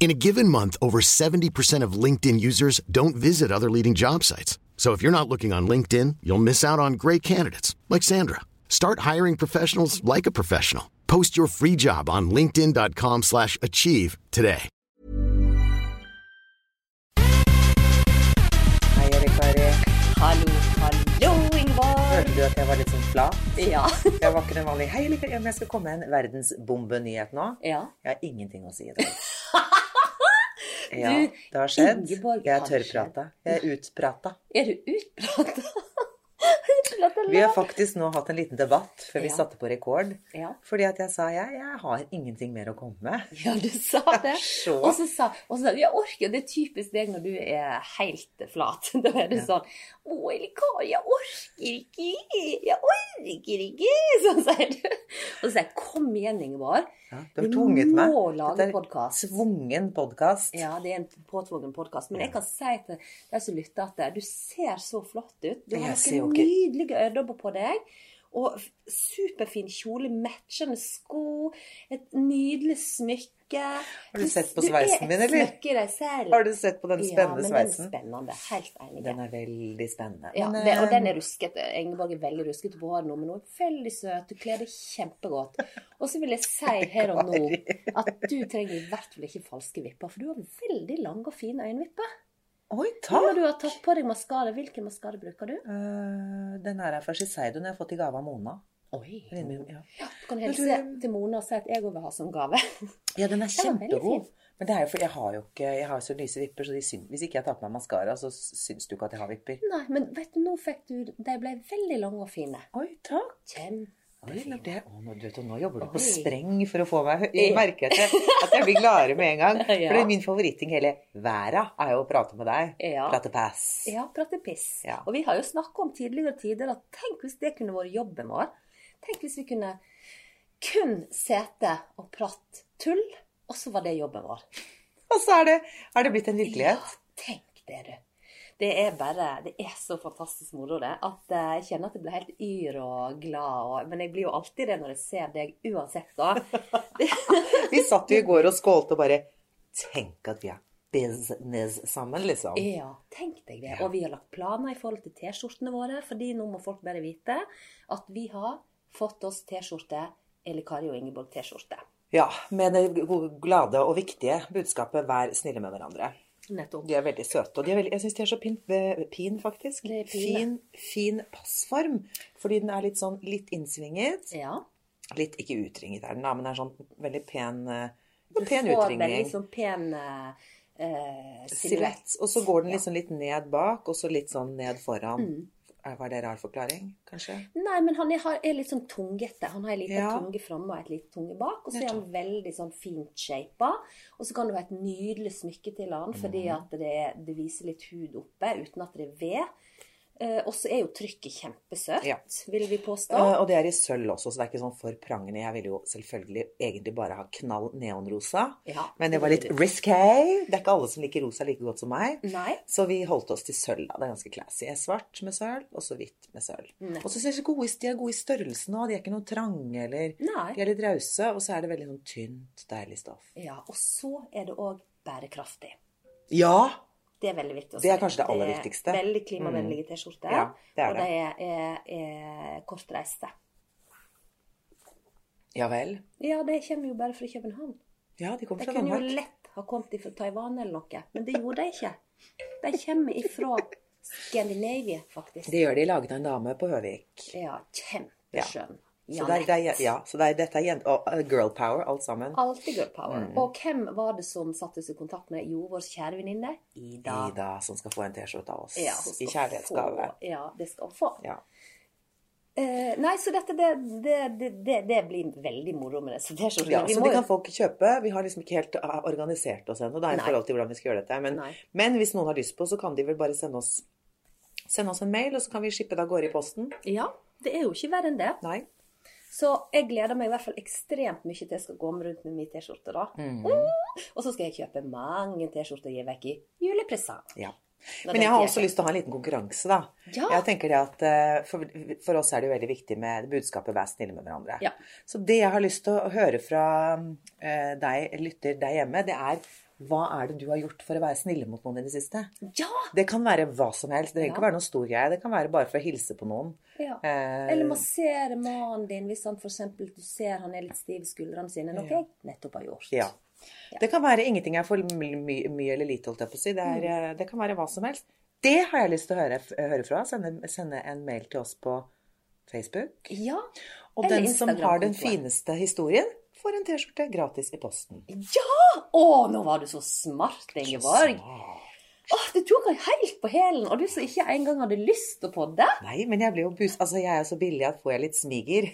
In a given month, over 70% of LinkedIn users don't visit other leading job sites. So if you're not looking on LinkedIn, you'll miss out on great candidates like Sandra. Start hiring professionals like a professional. Post your free job on linkedin.com/achieve slash achieve today. Hei, Erik og Erik. Hallo, hallo, Ingvar. Hørte du at jeg var litt sånn flat? Ja. Jeg var ikke den vanlige Hei, Erik, jeg skal komme med en verdensbombenyhet nå. ja. Jeg har ingenting å si i dag. Ja, det har skjedd. Ingeborg, Jeg er tørrprata. Jeg er utprata. Er du utprata? Vi har faktisk nå hatt en liten debatt før vi Ja. satte på rekord. Ja. Fordi at jeg sa jeg, jeg har ingenting mer å komme med. Ja, du sa det. Og så sa og så jeg orker. Det er typisk deg når du er helt flat. Da er du sånn Å, Elikar, jeg orker ikke. Jeg orker ikke. Sånn sier du. Og så sier jeg kom igjen, Ingeborg. Ja, du har tvunget meg. må lage podkast. podcast. Tvungen podkast. Ja, det er en påtvungen podkast. Men jeg kan si til de som lytter, at du ser så flott ut. Du har noen ikke- nydelige øredobber på deg. Og superfin kjole, matchende sko, et nydelig smykke. Har du sett på sveisen min, eller? Du er et smykke i deg selv. Har du sett på den spennende sveisen? ja, men? Den er spennende. Helt enig. Den er veldig spennende. Ja, Men, det, og eh, den er ruskete. Ingeborg er veldig ruskete på håret nå, men hun er veldig søt. Du kler deg kjempegodt. Og så vil jeg si her og nå at du trenger i hvert fall ikke falske vipper, for du har veldig lange og fine øyenvipper. Oi, takk! når du har tatt på deg maskara, hvilken maskara bruker du? Uh, den her er fra Shiseido. Den har jeg fått i gave av Mona. Oi. Min, ja. Ja, du kan hilse du- til Mona og si at jeg òg vil ha som gave. Ja, den er kjempegod. Men det er jo fordi jeg har jo ikke Jeg har jo så lyse vipper, så de syn, hvis ikke jeg tar på meg maskara, så syns du ikke at jeg har vipper. Nei, men vet du, nå fikk du De ble veldig lange og fine. Oi, takk. Det, nå, vet, og nå jobber du på spreng for å få meg Jeg merker at jeg, at jeg blir gladere med en gang. For det er min favoritting hele verden er jo å prate med deg. Ja. Prate pass. Ja, prate piss. Ja. Og vi har jo snakka om tidligere tider at tenk hvis det kunne vært jobben vår. Tenk hvis vi kunne kun sete og prate tull, og så var det jobben vår. Og så er det, er det blitt en virkelighet. Ja, tenk det, du. Det er bare Det er så fantastisk moro, det. At eh, jeg kjenner at jeg blir helt yr og glad. Og, men jeg blir jo alltid det når jeg ser deg uansett, da. Vi satt jo i går og skålte og bare Tenk at vi er business sammen, liksom. Ja, tenk deg det. Og vi har lagt planer i forhold til T-skjortene våre, fordi nå må folk bare vite at vi har fått oss T-skjorte, eller Kari og Ingeborg T-skjorte. Ja, med det glade og viktige budskapet 'vær snille med hverandre'. Nettopp. De er veldig søte, og de er veldig, jeg syns de er så pin, eh, pin faktisk. Er. Fin, fin passform. Fordi den er litt sånn litt innsvinget. Ja. Litt ikke utringet er den, da, men det er sånn veldig pen, eh, Du pen får veldig utringning. sånn pen eh, silhuett. Og så går den liksom litt ned bak, og så litt sånn ned foran. Mm. Er- Var det en rar forklaring, kanskje? Nei, men han er, er litt sånn tungete. Han har ei lita Ja. tunge framme og et lite tunge bak. Og så er han veldig sånn fint shapa. Og så kan du ha et nydelig smykke til han, fordi Mm. at det, det viser litt hud oppe uten at det er ved. Eh, og så er jo trykket kjempesøtt, Ja. vil vi påstå. Eh, og det er i sølv også, så det er ikke sånn for prangende. Jeg ville jo selvfølgelig egentlig bare ha knall neonrosa. Ja, Men det var litt risky. Det er ikke alle som liker rosa like godt som meg. Nei. Så vi holdt oss til sølv. da, Det er ganske classy. Jeg er svart med sølv, og så hvitt med sølv. Og så ser de gode, de er gode i størrelsen òg. De er ikke noe trange eller Nei. De er litt rause, og så er det veldig sånn tynt, deilig stoff. Ja, og så er det òg bærekraftig. Ja! Det er veldig viktig å si. Det er kanskje det aller viktigste. Veldig klimavennlige T-skjorter. Ja, det er og det. de er, er, er kortreiste. Ja vel. Ja, de kommer jo bare fra København. Ja, de De fra kunne jo lett ha kommet fra Taiwan eller noe, men det gjorde de ikke. De kommer ifra Scandinavia, faktisk. Det gjør de laget av en dame på Høvik. Ja, kjempeskjønn. Så, det det ja, så det dette er og, uh, girl power, alt sammen. Alltid girl power. Mm. Og hvem var det som satte oss i kontakt med? Jo, vår kjære venninne Ida. Ida som skal få en T-skjorte av oss Ja, i kjærlighetsgave. Få, ja, det skal hun få. Ja. Eh, nei, så dette det, det, det, det, det blir veldig moro med det. Så det Ja, så det kan folk kjøpe. Vi har liksom ikke helt uh, organisert oss ennå i forhold til hvordan vi skal gjøre dette. Men, men hvis noen har lyst på, så kan de vel bare sende oss, sende oss en mail, og så kan vi shippe det av gårde i posten. Ja, det er jo ikke verre enn det. Nei. Så jeg gleder meg i hvert fall ekstremt mye til jeg skal gå rundt med min T-skjorte. da. Mm. Og så skal jeg kjøpe mange T-skjorter og gi vekk i julepresang. Ja. Men jeg har også lyst til å ha en liten konkurranse, da. Ja. Jeg tenker det at eh, for, for oss er det jo veldig viktig med budskapet 'vær snille med hverandre'. Ja. Så det jeg har lyst til å høre fra eh, deg, lytter deg hjemme, det er hva er det du har gjort for å være snille mot noen i det siste? Ja! Det kan være hva som helst. Det trenger ikke Ja. være noe stor greie. Det kan være bare for å hilse på noen. ja. Eh, Eller massere mannen din hvis han f.eks. du ser han er litt stiv i skuldrene sine. Noe jeg nettopp har gjort. Ja. Det kan være ingenting er for mye my my eller lite, holdt jeg på å si. Det, er, Mm. eh, det kan være hva som helst. Det har jeg lyst til å høre, høre fra. Sende, sende en mail til oss på Facebook. Ja. Og den som har den fineste historien, får en T-skjorte gratis i posten. Ja! Å, nå var du så smart, Ingeborg. Åh, du tok meg helt på hælen. Og du som ikke engang hadde lyst på det. Nei, men jeg blir jo bus... Altså, jeg er så billig at får jeg litt smiger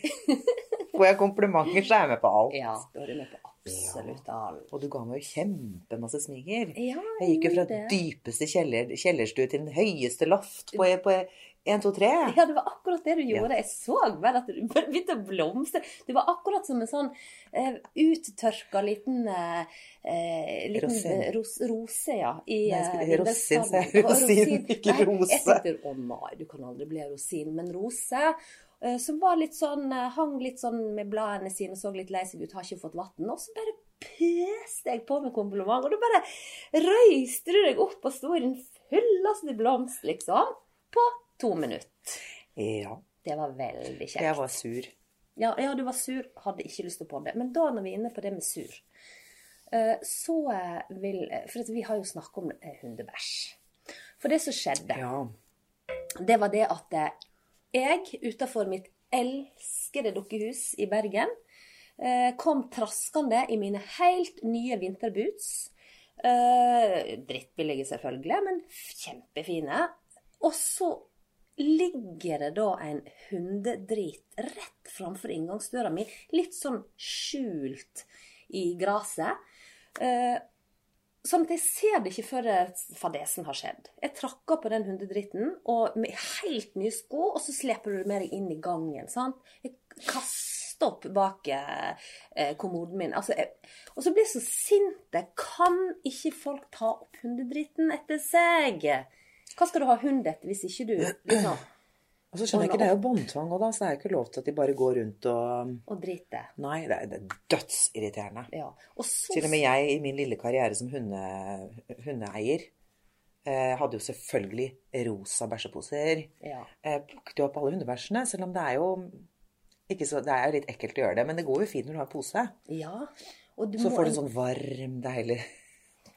Får jeg komplimenter, så er jeg med på alt. Ja, da er du med på absolutt alt. Og du ga meg jo kjempemasse smiger. Ja, jeg gikk jo fra det. dypeste kjeller, kjellerstue til den høyeste loft på, på 1, 2, 3. Ja, det var akkurat det du gjorde. Jeg så bare at du begynte å blomstre. Du var akkurat som en sånn uh, uttørka liten, eh, liten Rosin. ros, rose, ja. I, Nei, jeg skulle- rosin, sa jeg. Rosin, ikke Nei. Jeg sitter, å nei, du kan aldri bli rosin, men rose. Som var litt sånn, hang litt sånn med bladene sine, så litt lei seg ut, har ikke fått vann. Og så bare pøste jeg på med kompliment, og da bare røyste du deg opp og sto i den fulleste blomst, liksom. På to minutter. Ja. Det var veldig kjekt. Jeg var sur. Ja, ja, du var sur, hadde ikke lyst til å podde. Men da når vi er inne på det med sur, eh, så eh, vil For vi har jo snakket om eh, hundebæsj. For det som skjedde, Ja. det var det at eh, jeg utenfor mitt elskede dukkehus i Bergen eh, kom traskende i mine helt nye vinterboots. Eh, drittbillige selvfølgelig, men kjempefine. Og så ligger det da en hundedrit rett framfor inngangsdøra mi, litt sånn skjult i gresset. Eh, Sånn at jeg ser det ikke før fadesen har skjedd. Jeg trakka på den hundedritten og med helt nye sko, og så sleper du det med deg inn i gangen. sant? Jeg kaster opp bak eh, kommoden min. Altså, jeg, og så blir jeg så sint. Kan ikke folk ta opp hundedritten etter seg? Hva skal du ha hund etter hvis ikke du liksom Og så skjønner jeg ikke, det er jo båndtvang òg, da, så det er jo ikke lov til at de bare går rundt og Og driter? Nei, det er, det er dødsirriterende. Ja. Og så Til og med jeg i min lille karriere som hunde, hundeeier eh, hadde jo selvfølgelig rosa bæsjeposer. Ja. Eh, plukket jo opp alle hundebæsjene, selv om det er jo så, Det er jo litt ekkelt å gjøre det, men det går jo fint når du har pose. ja. Så får du en sånn varm, deilig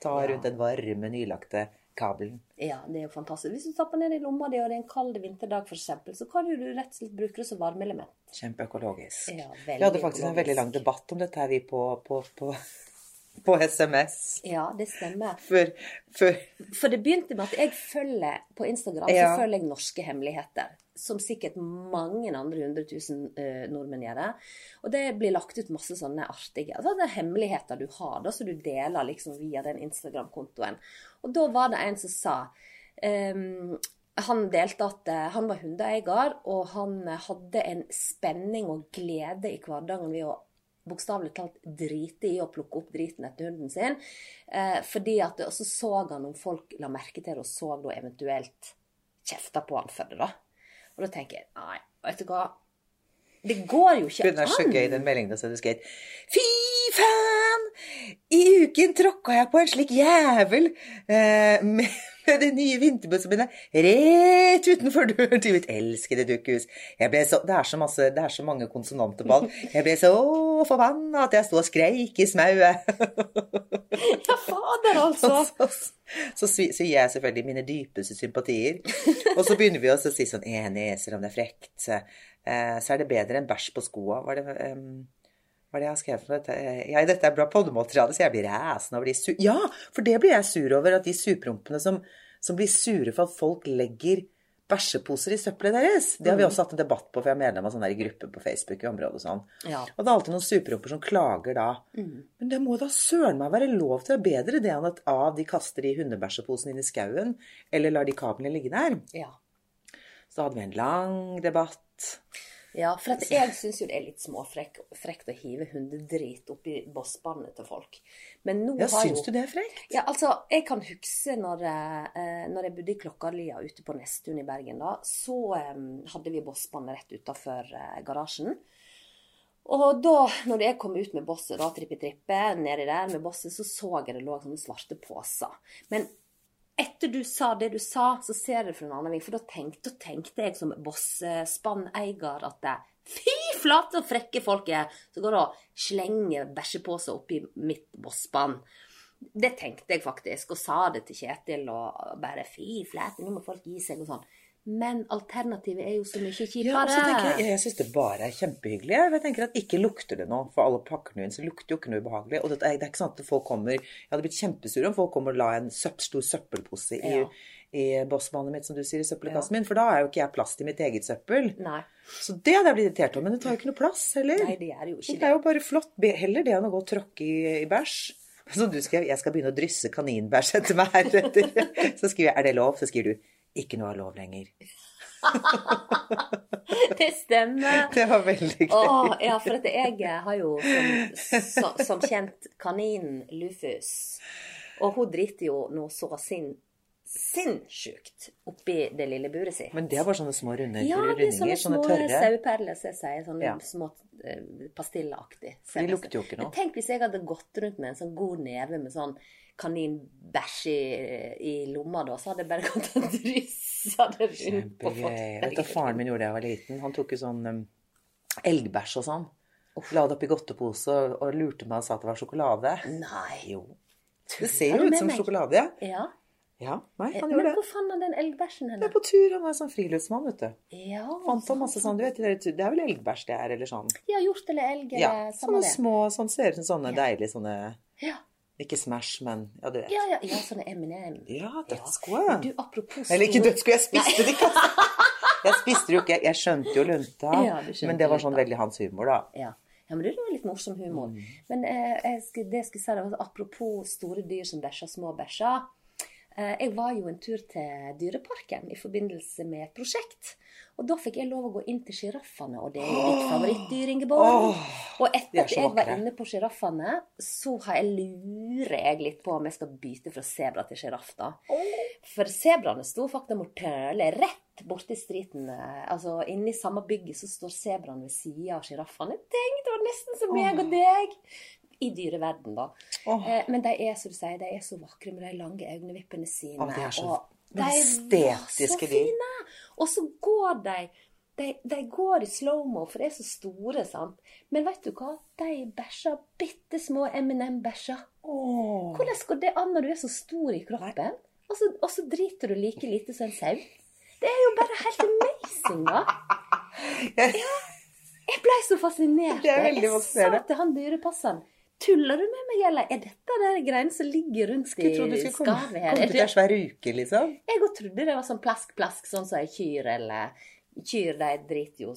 Ta rundt den varme, nylagte kabelen. Ja, det er jo fantastisk. Hvis du tapper ned i lomma di, og det er en kald vinterdag f.eks., så kan du rett og slett bruke det som varmeelement. Kjempeøkologisk. Ja, Vi hadde faktisk en veldig lang debatt om dette her, vi på, på, på, på SMS. Ja, det stemmer. For, for... For det begynte med at jeg følger på Instagram Ja. så følger jeg norske hemmeligheter. Som sikkert mange andre hundre tusen uh, nordmenn gjør. det. Og det blir lagt ut masse sånne artige altså det er hemmeligheter du har, da, som du deler liksom via den Instagram-kontoen. Og da var det en som sa um, Han delte at uh, han var hundeeier, og han eh, hadde en spenning og glede i hverdagen ved å bokstavelig talt drite i å plukke opp driten etter hunden sin. Eh, fordi at, Og så så han om folk la merke til det, og så da eventuelt kjefta på han for det, da. Og da tenker jeg nei, vet du hva. Det går jo ikke an. er så gøy, den meldingen som du skrev. Fy faen! I uken tråkka jeg på en slik jævel eh, med, de nye vinterbussene mine rett utenfor døren til mitt elskede dukkehus. Så, det, er så masse, det er så mange konsonanter på alt. Jeg ble så forbanna at jeg sto og skreik i smauet. Ja, fader, altså. Så, så, så gir jeg selvfølgelig mine dypeste sympatier. Og så begynner vi å si sånn enig, selv om det er frekt. eh, Så er det bedre enn bæsj på skoa. Var det em, hva er det jeg har skrevet om dette? Eh, Ja, dette er bra poddemateriale, så jeg blir ræsen over de su... Ja, for det blir jeg sur over, at de surprompene som, som blir sure for at folk legger bæsjeposer i søppelet deres. Det har vi også hatt en debatt på, for jeg er medlem av sånn gruppe på Facebook i området og sånn. Ja. Og det er alltid noen surpromper som klager da. Men det må da søren meg være lov til å bedre det enn at av de kaster de hundebæsjeposen inn i skauen, eller lar de kablene ligge der. Ja. Så hadde vi en lang debatt. Ja, for jeg syns jo det er litt småfrekt å hive hundedrit oppi bossbandet til folk. Men nå Ja, har syns jo du det er frekt? Ja, altså, jeg kan huske når, eh, når jeg bodde i Klokkerlia ute på Nesttun i Bergen, da, så eh, hadde vi bossband rett utafor eh, garasjen. Og da, når jeg kom ut med bosset, da, trippe-trippe, nedi der med bosset, så så jeg det lå sånne svarte poser. Men etter du sa det du sa, så ser jeg det fra en annen vinkel. For da tenkte, da tenkte jeg som bossspanneier at det, Fy flate og frekke folk er som går og slenger bæsjeposer oppi mitt bosspann. Det tenkte jeg faktisk, og sa det til Kjetil og bare Fy flate, nå må folk gi seg og sånn. Men alternativet er jo så mye Ja, kjipere. Ja, så jeg, jeg syns det bare er kjempehyggelig. Jeg tenker at ikke lukter det noe. For alle pakkene så lukter jo ikke noe ubehagelig. Og det er, det ikke sånn at folk kommer Jeg hadde blitt kjempesur om folk kommer og la en søpp, stor søppelpose i, Ja. i bossbanet mitt, som du sier, i søppelkassen min. For da er jo ikke jeg plass til mitt eget søppel. Nei. Så det hadde jeg blitt irritert over. Men det tar jo ikke noe plass heller. Nei, det er jo ikke det. det er jo bare flott. Heller det enn å gå og tråkke i, i bæsj. Så du skrev 'jeg skal begynne å drysse kaninbæsj etter meg heretter'. Så skriver jeg 'er det lov?' Så skriver du 'ikke noe er lov lenger'. Det stemmer. Det var veldig gøy. Åh, ja, for at jeg har jo som, som, som kjent kaninen Lufus. Og hun driter jo noe så sin, sinnssykt oppi det lille buret sitt. Men det er bare sånne små runde Ja, det er sånne rundinger, sånne små tørre. saueperler, som jeg sier. Sånne Ja. små uh, pastillaktig. De lukter jo ikke noe. Tenk hvis jeg hadde gått rundt med en sånn god neve med sånn kaninbæsj i, i lomma, da, så hadde jeg bare gått og dryssa det rundt på folk. Vet du hva faren min gjorde da jeg var liten? Han tok jo sånn um, elgbæsj og sånn. La det oppi godtepose og, lurte meg og sa at det var sjokolade. Nei. Jo. Det ser jo ut som meg? sjokolade, ja. Ja. Nei, han Men gjorde hvor det. fant han den elgbæsjen Han Det er på tur, han er sånn friluftsmann, vet du. Ja, Fant han masse sånn, du vet, det er- vel elgbæsj det er, eller sånn. ja, hjort eller elg Ja, sånne det. små, sånn ser ut som sånne Ja. deilige sånne, Ja. ikke Smash, men, ja, du vet. Ja, ja, ja, sånne M&M. Ja, dødsgode. Ja. Du, apropos Eller ikke dødsgode, jeg spiste det ikke. Jeg spiste det jo ikke, jeg skjønte jo lunta, Ja, skjønte men det var sånn veldig hans humor da. Ja. ja, men det var litt morsom humor. Mm. Men eh, jeg skulle, det jeg skulle si, det var apropos store dyr som bæsjer små bæsjer. Eh, jeg var jo en tur til Dyreparken i forbindelse med et prosjekt. Og da fikk jeg lov å gå inn til sjiraffene, og det er jo ditt favorittdyr, Ingeborg. og etter er at jeg var inne på sjiraffene, så har jeg lurer jeg litt på om jeg skal bytte fra sebra til sjiraff, da. For sebraene sto faktisk og tøle rett borti striten. eh, Altså inni samme bygget så står sebraene ved sida av sjiraffene. Tenk, det var nesten som meg og deg! I dyreverden, da. Oh. Eh, men de er, som du sier, de er så vakre med de lange øyenvippene sine. Oh, de er så de er så fine! Og så går de de, de går i slow-mo, for de er så store, sant. Men vet du hva? De bæsjer bitte små M&M-bæsjer. Oh. Hvordan går det an når du er så stor i kroppen? Og så, og så driter du like lite som en sau? Det er jo bare helt amazing, da. Ja, Jeg ble så fascinert. Det er veldig Jeg sa til han dyrepasseren Tuller du med meg, eller er dette de greiene som ligger rundt i du komme, her? komme Er til ei det- svær uke, liksom. Jeg òg trodde det var sånn plask-plask, sånn som ei kyr eller Kyr de driter jo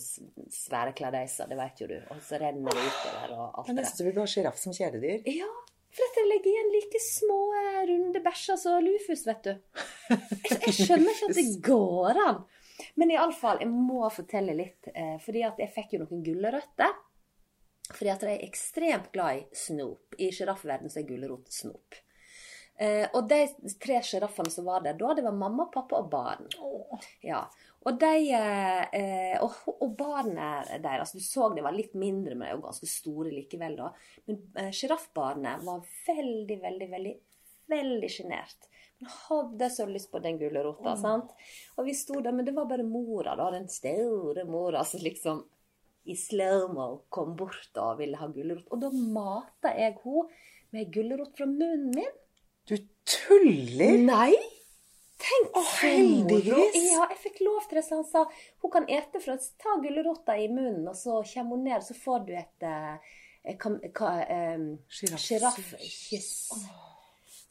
svære kladeiser, det vet jo du. Og så renner det utover og alt Det der. nesten så vi vil ha sjiraff som kjæledyr. Ja, for at jeg legger igjen like små eh, runde bæsjer som Lufus, vet du. Jeg, jeg skjønner ikke at det går an. Men iallfall, jeg må fortelle litt, eh, fordi at jeg fikk jo noen gulrøtter. Fordi at de er ekstremt glad i snop. I sjiraffverdenen er gulrot snop. Eh, og de tre sjiraffene som var der da, det var mamma, pappa og barn. Ja. Og, de, eh, og, og barnet deres Du så de var litt mindre, men de er jo ganske store likevel, da. Men eh, var veldig, veldig, veldig veldig sjenert. hadde så lyst på den gulrota. sant? Og vi sto der, men det var bare mora, da, den store mora, som liksom i slow-mo kom bort og ville ha gulrot. Og da mata jeg henne med gulrot fra munnen min. Du tuller! Nei! Tenk Å, heldiggris. Ja, jeg fikk lov til det, så han sa hun kan ete fra Ta gulrota i munnen, og så kommer hun ned, så får du et Sjiraffkyss. eh, eh, Giraff. Giraffkyss.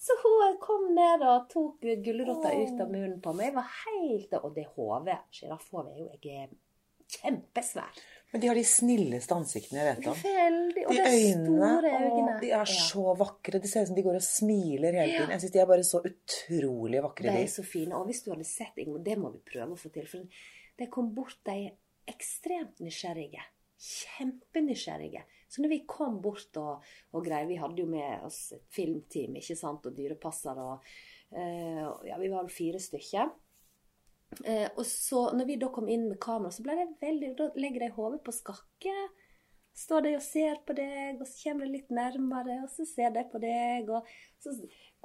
Så hun kom ned og tok gulrota ut av munnen på meg. Jeg var helt Og det hodet, sjiraffhodet, er jo jeg er kjempesvær. Men de har de snilleste ansiktene jeg vet om. Veldig. Og De øynene store å, de er Ja. så vakre. Det ser ut som de går og smiler hele tiden. Jeg syns de er bare så utrolig vakre. De er så fine. Og hvis du hadde sett Ingmar, det må vi prøve å få til. For de kom bort, de ekstremt nysgjerrige. Kjempenysgjerrige. Så når vi kom bort og, og greier Vi hadde jo med oss et filmteam ikke sant, og dyrepasser og eh, Ja, vi var fire stykker. Eh, og så når vi da kom inn med kamera, så ble det veldig Da legger de hodet på skakke. Står de og ser på deg, og så kommer de litt nærmere, og så ser de på deg, og så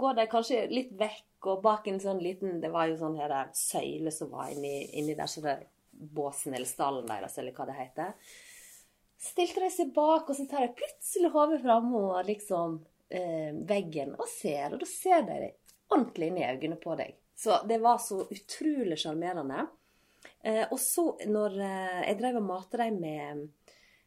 går de kanskje litt vekk, og bak en sånn liten Det var jo sånn her eh, søyle som var inni, inni der, så det båsen eller stallen deres, eller hva det heter. Stilte de seg bak, og så tar de plutselig hodet fram og liksom eh, veggen og ser, og da ser de ordentlig inn i øynene på deg. Så det var så utrolig sjarmerende. Eh, og så når eh, jeg drev og matet dem med,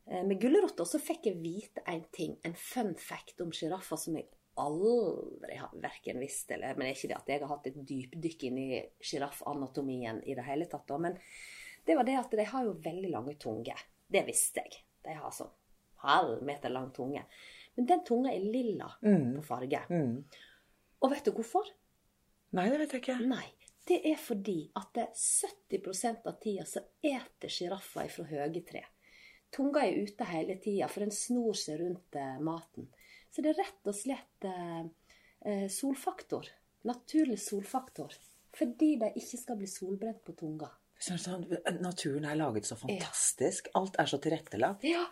eh, med gulrøtter, så fikk jeg vite en ting, en fun fact om sjiraffer som jeg aldri har verken visst eller Men det er ikke det at jeg har hatt et dypdykk inn i sjiraffanatomien i det hele tatt, da. Men det var det at de har jo veldig lange tunger. Det visste jeg. De har sånn halv meter lang tunge. Men den tunga er lilla på farge. Mm. Og vet du hvorfor? Nei, det vet jeg ikke. Nei, det er fordi at det er 70% av tida så eter sjiraffer fra høye tre. Tunga er ute hele tida, for den snor seg rundt eh, maten. Så det er rett og slett eh, eh, solfaktor. Naturlig solfaktor. Fordi de ikke skal bli solbrent på tunga. Sånn, naturen er laget så fantastisk. Alt er så tilrettelagt. Ja,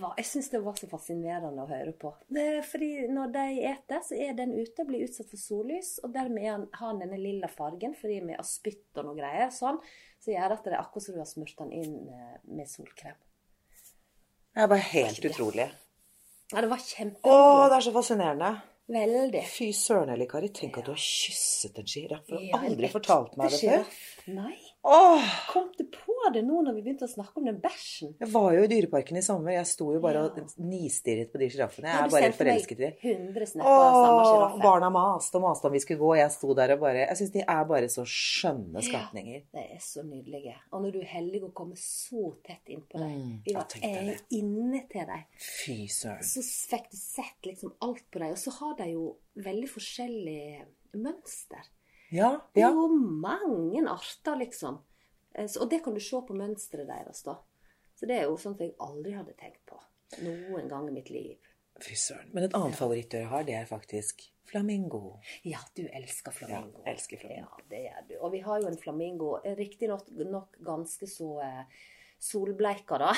var, jeg syns det var så fascinerende å høre på. Det fordi når de eter, så er den ute, blir utsatt for sollys, og dermed er han, har han denne lilla fargen, fordi med har spytt og noe greier sånn, så gjør det at det er akkurat som du har smurt den inn eh, med solkrem. Det bare helt utrolig. Ja, det var Å, kjempemoro. det er så fascinerende. Veldig. Fy søren, Elikari. Kari. Tenk at du har kysset en sjiraff. Du har aldri fortalt meg det før. Nei. Åh, Kom du på det nå når vi begynte å snakke om den bæsjen? jeg var jo i Dyreparken i sommer. Jeg sto jo bare og nistirret på de sjiraffene. Jeg er bare helt forelsket i dem. 100 snapper av samme Åh, sjiraffe. barna maste og maste om vi skulle gå. og Jeg sto der og bare Jeg syns de er bare så skjønne skapninger. De er så nydelige. Og når du er heldig å komme så tett innpå dem Mm, Vi var jeg inne til dem. Fy søren. Så fikk du sett liksom alt på dem. Og så har de jo veldig forskjellig mønster. Ja, Det ja. er jo mange arter, liksom. Eh, Og det kan du se på mønsteret deres, da. Så det er jo sånt jeg aldri hadde tenkt på noen gang i mitt liv. Fy søren. Men et annet favorittdyr jeg har, det er faktisk flamingo. Ja, du elsker flamingo. Ja, elsker flamingo. Ja, det gjør du. Og vi har jo en flamingo, riktignok nok ganske så eh, solbleika, da,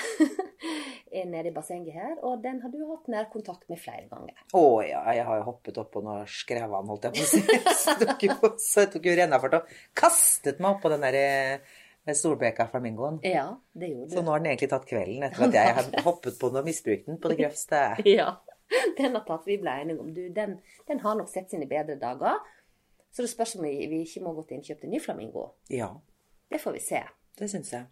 nede i bassenget her. Og den har du hatt nærkontakt med flere ganger. Å ja, jeg har jo hoppet opp på noe skrevan, holdt jeg på å si. Så jeg tok jo, jeg tok jo rennafart og kastet meg opp på den der solbleika solbleka flamingoen. Ja, det gjorde Så nå har den egentlig tatt kvelden etter at jeg har hoppet på den og misbrukt den på det grøvste. Ja, den har tatt, vi ble enige om. Du, den, den har nok sett sine bedre dager. Så det spørs om vi, vi ikke må gå til innkjøp til ny flamingo. Ja, Det får vi se. det syns jeg.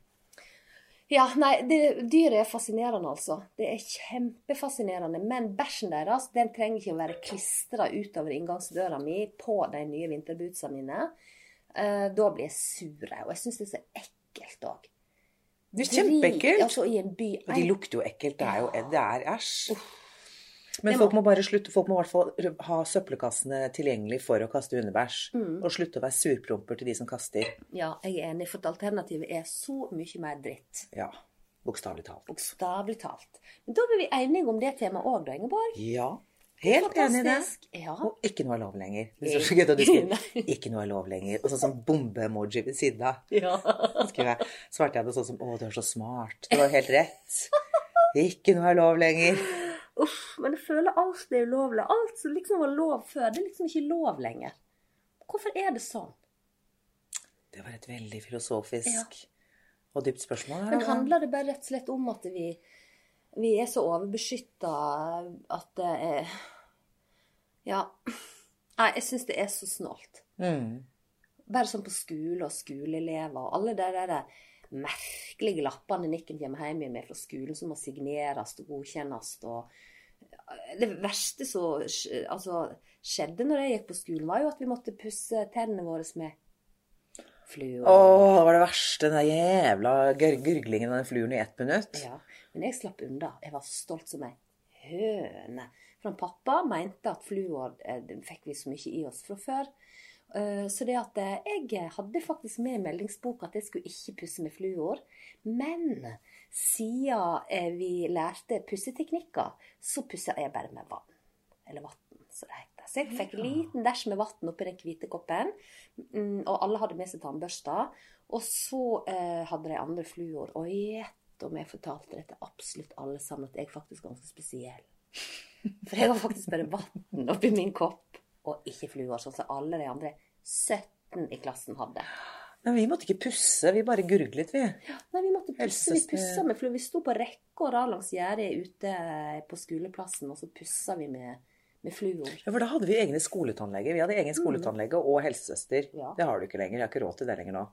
Ja, nei, det, dyret er fascinerende, altså. Det er kjempefascinerende. Men bæsjen deres den trenger ikke å være klistra utover inngangsdøra mi på de nye vinterbootsene mine. Eh, da blir jeg sur. Og jeg syns det er så ekkelt òg. Det er kjempeekkelt. Altså, Og de lukter jo ekkelt. Det er jo det er æsj. Men folk må bare slutte, folk må i hvert fall ha søppelkassene tilgjengelig for å kaste hundebæsj. Og slutte å være surpromper til de som kaster. Ja, jeg er enig, for at alternativet er så mye mer dritt. Ja, bokstavelig talt. Bokstavelig talt. Men da blir vi enige om det temaet òg, da, Ingeborg. Ja, helt enig i det. Ja. Og ikke noe er lov lenger. Er du 'ikke noe er lov lenger'. Og sånn som bombe-emoji ved siden av. ja. Jeg, svarte jeg det sånn som 'Å, du er så smart'. Det var helt rett. Ikke noe er lov lenger. Uff, men jeg føler alt er ulovlig. Alt som liksom var lov før, det er liksom ikke lov lenger. Hvorfor er det sånn? Det var et veldig filosofisk Ja. og dypt spørsmål. Men handler det bare rett og slett om at vi, vi er så overbeskytta at det er Ja. Nei, jeg syns det er så snålt. Mm. Bare sånn på skole og skoleelever og alle de der merkelige lappene Nikken kommer hjem med fra skolen som må signeres og godkjennes og Det verste som altså, skjedde når jeg gikk på skolen, var jo at vi måtte pusse tennene våre med fluor. Åh, det var det verste, den jævla gurglingen av den fluen i ett minutt. Ja, men jeg slapp unna. Jeg var stolt som ei høne. For pappa mente at fluor eh, fikk vi så mye i oss fra før. Eh, Så det at eh, jeg hadde faktisk med i meldingsboka at jeg skulle ikke pusse med fluor. Men siden eh, vi lærte pusseteknikker, så pussa jeg bare med vann. Eller vann, som det heter. Så jeg fikk en liten dæsj med vann oppi den hvite koppen. Mm, Og alle hadde med seg tannbørster. Og så hadde de andre fluor. Og gjett om jeg fortalte det til absolutt alle sammen at jeg faktisk er ganske spesiell. For jeg har faktisk bare vann oppi min kopp, og ikke fluer, sånn som alle de andre 17 i klassen hadde. Men vi måtte ikke pusse, vi bare gurglet, vi. Nei, vi måtte pusse. Vi pussa med fluor. Vi sto på rekke og rad langs gjerdet ute på skoleplassen, og så pussa vi med, med fluor. Ja, for da hadde vi egne skoletannleger. Vi hadde egen skoletannlege og helsesøster. Ja. Det har du ikke lenger. Jeg har ikke råd til det lenger nå.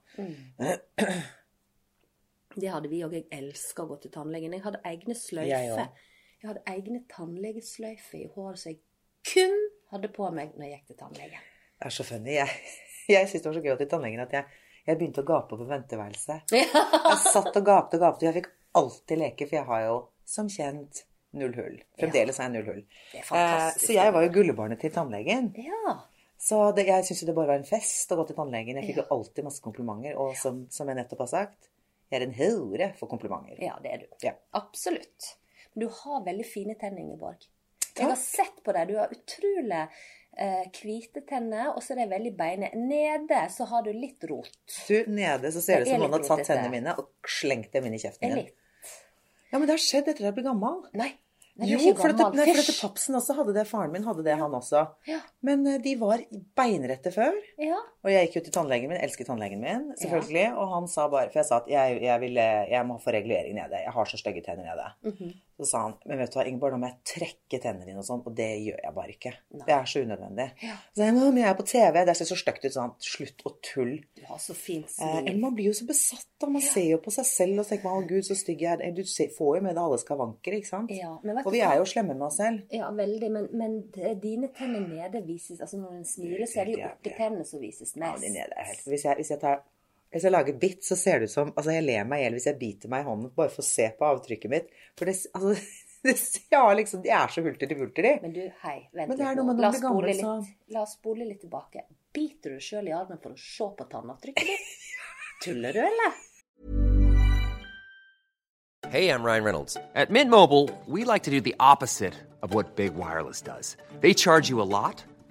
Det hadde vi òg. Jeg elska å gå til tannlegen. Jeg hadde egne sløyfer. Jeg, Jeg hadde egne tannlegesløyfer i håret som jeg kun hadde på meg når jeg gikk til tannlegen. Det er så funny. Jeg, jeg syns det var så gøy å til tannlegen at jeg, jeg begynte å gape på venteværelset. Jeg satt og gapte og gapte. Jeg fikk alltid leke, for jeg har jo som kjent null hull. Fremdeles har jeg null hull. Det er Eh, så jeg var jo gullebarnet til tannlegen. Ja. Så det, jeg syns jo det bare var en fest å gå til tannlegen. Jeg fikk jo alltid masse komplimenter. Og som, som jeg nettopp har sagt, jeg er en hore for komplimenter. ja, det er du. Ja. Absolutt. Men du har veldig fine tenner, Ingeborg. Jeg har sett på deg. Du har utrolig eh, hvite tenner, og så er de veldig beine. Nede så har du litt rot. Du, nede så ser det ut som noen har tatt tennene mine og slengt dem inn i kjeften din. Ja, men det har skjedd etter at jeg ble gammel. Nei. Nei, Jo, for dette, nei, for dette papsen også hadde det. Faren min hadde det, han også. Ja. Men eh, de var beinrette før. Ja. Og jeg gikk jo til tannlegen min, elsket tannlegen min, selvfølgelig. Og han sa bare For jeg sa at jeg, jeg, vil, eh, jeg må få regulering nede. Jeg har så stygge tenner nede. Mhm. Så sa han Men vet du hva, Ingeborg, nå må jeg trekke tennene dine og sånn. Og det gjør jeg bare ikke. Det er så unødvendig. Ja. Så jeg, men jeg er på TV, det ser så stygt ut. sånn, Slutt å tulle. Du har så fint smil. Eh, man blir jo så besatt da. Man ser jo på seg selv og tenker å gud, så stygg jeg er. Du får jo med deg alle skavanker, ikke sant? Ja, og vi er jo slemme med oss selv. Ja, veldig. Men, men dine tenner nede vises Altså når en smiler, så er det jo oppetennene som vises mest. Ja, de nede er helt hvis jeg, hvis jeg tar hvis jeg lager bitt, så ser det ut som Altså, jeg ler meg i hjel hvis jeg biter meg i hånden bare for å se på avtrykket mitt. For det Altså det, Ja, liksom De er så hulter til bulter, de. Men du, hei, vent Men det er litt nå. La oss gammel, spole så- litt, la oss spole litt tilbake. Biter du sjøl i armen for å se på tannavtrykket ditt? Tuller du, eller? Hey, I'm Ryan Reynolds. At Mint Mobile, we like to do the opposite of what Big Wireless does. They charge you a lot,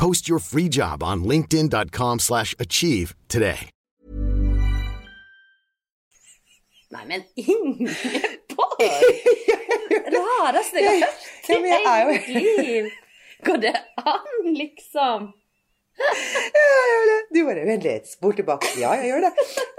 Post your free job on linkedin.com slash achieve today. Nei, men Ingeborg! Rareste jeg har hørt Ja, men jeg er jo- i hele mitt liv. Går det an, liksom? Ja, jeg gjør det. Du bare vent litt, spor tilbake. Ja, jeg gjør det.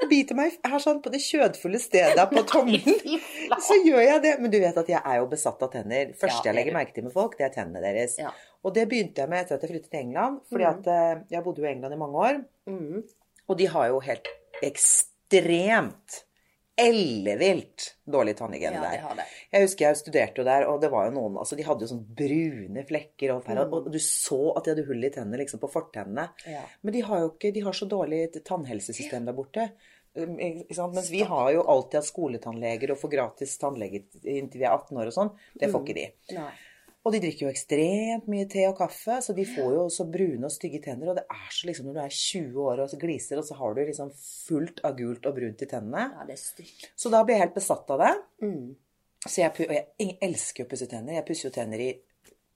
Jeg biter meg her sånn på det kjødfulle stedet på tommelen. Så gjør jeg det. Men du vet at jeg er jo besatt av tenner. Første jeg legger er merke til med folk, det er tennene deres. Og det begynte jeg med etter at jeg flyttet til England. Fordi at eh, jeg bodde jo i England i mange år. Mm. Og de har jo helt ekstremt ellevilt dårlig tannhygiene Ja, der. Jeg husker jeg studerte jo der, og det var jo noen altså De hadde jo sånn brune flekker og, Mm. og du så at de hadde hull i tennene liksom på fortennene. Ja. Men de har jo ikke De har så dårlig tannhelsesystem der borte. Um? Mens vi har jo alltid hatt skoletannleger og får gratis tannlege inntil vi er 18 år og sånn. Det får ikke de. Nei. Og de drikker jo ekstremt mye te og kaffe, så de får jo så brune og stygge tenner. Og det er så liksom når du er 20 år og så gliser, og så har du liksom fullt av gult og brunt i tennene. Ja, det er stygt. Så da blir jeg helt besatt av det. Mm. Så jeg, og jeg elsker å pusse tenner. Jeg pusser jo tenner i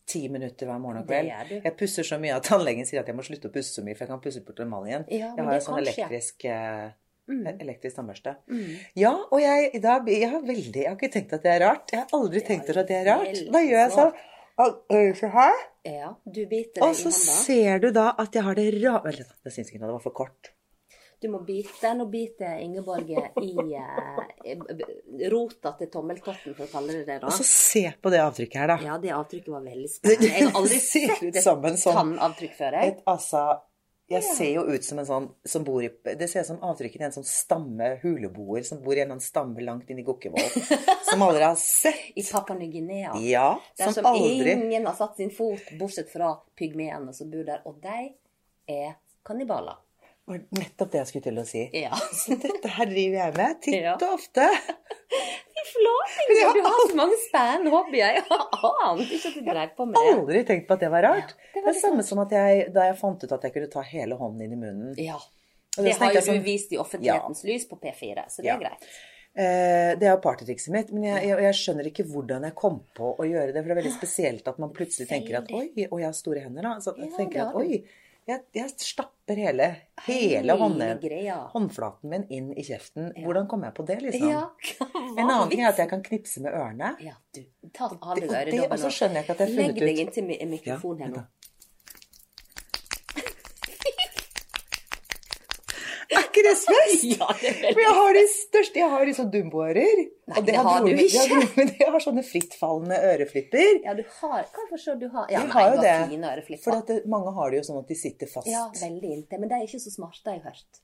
ti minutter hver morgen og kveld. Jeg pusser så mye at tannlegen sier at jeg må slutte å pusse så mye, for jeg kan pusse bort emaljen. Ja, jeg har jo sånn elektrisk eh, Elektrisk tannbørste. Mm. Ja, og jeg, da, jeg har veldig Jeg har ikke tenkt at det er rart. Jeg har aldri tenkt at det er rart. Da gjør jeg sånn. Her. Ja, du biter deg Og så ser du da at jeg har det ra... Vel, det syns ikke noe, det var for kort. Du må bite. Nå biter Ingeborg i eh, rota til tommeltotten, for å kalle det det. da. Og så se på det avtrykket her, da. Ja, det avtrykket var veldig spennende. Jeg har aldri sett et sånn- tannavtrykk før. Jeg. Et, altså, jeg ser jo ut som en sånn som bor i Det ser ut som avtrykket til en sånn stamme huleboer som bor i en stamme langt inn i Gokkevoll. som aldri har sett. I Papua Ny-Guinea. Ja, Der som som aldri ingen har satt sin fot, bortsett fra pygmeene som bor der. Og de er kannibaler. var nettopp det jeg skulle til å si. Ja. Så dette her driver jeg med titt og ofte. Flate, du har så mange spennende hobbyer. Jeg ante ikke at du drev på med det. Aldri tenkt på at det var rart. Ja, det det var er det samme som jeg, da jeg fant ut at jeg kunne ta hele hånden inn i munnen. Ja. Det, Det har jo jeg sånn- du vist i offentlighetens lys på P4, så det Ja. er greit. Eh, det er jo partytrikset mitt, men jeg, jeg, jeg skjønner ikke hvordan jeg kom på å gjøre det. For det er veldig spesielt at man plutselig tenker at oi, og jeg har store hender, da. Så jeg Ja, tenker jeg at har oi, jeg, jeg stapper hele, hele Hele håndflaten min inn i kjeften. Hvordan kom jeg på det, liksom? Ja, En annen ting er at jeg kan knipse med ørene. Ja, du, ta av deg og og så skjønner jeg ikke at jeg har funnet ut Legg deg inntil mi- mikrofonen her nå. Det spes? Ja, det jeg har de største Jeg har liksom dumboører. Og det har har du ikke. Men Jeg har sånne frittfallende øreflipper. Ja, du har Hvorfor så du har Ja, Jeg har jo det. fine øreflipper. For det, mange har det jo sånn at de sitter fast. Ja, veldig inntil. Men de er ikke så smarte, har jeg hørt.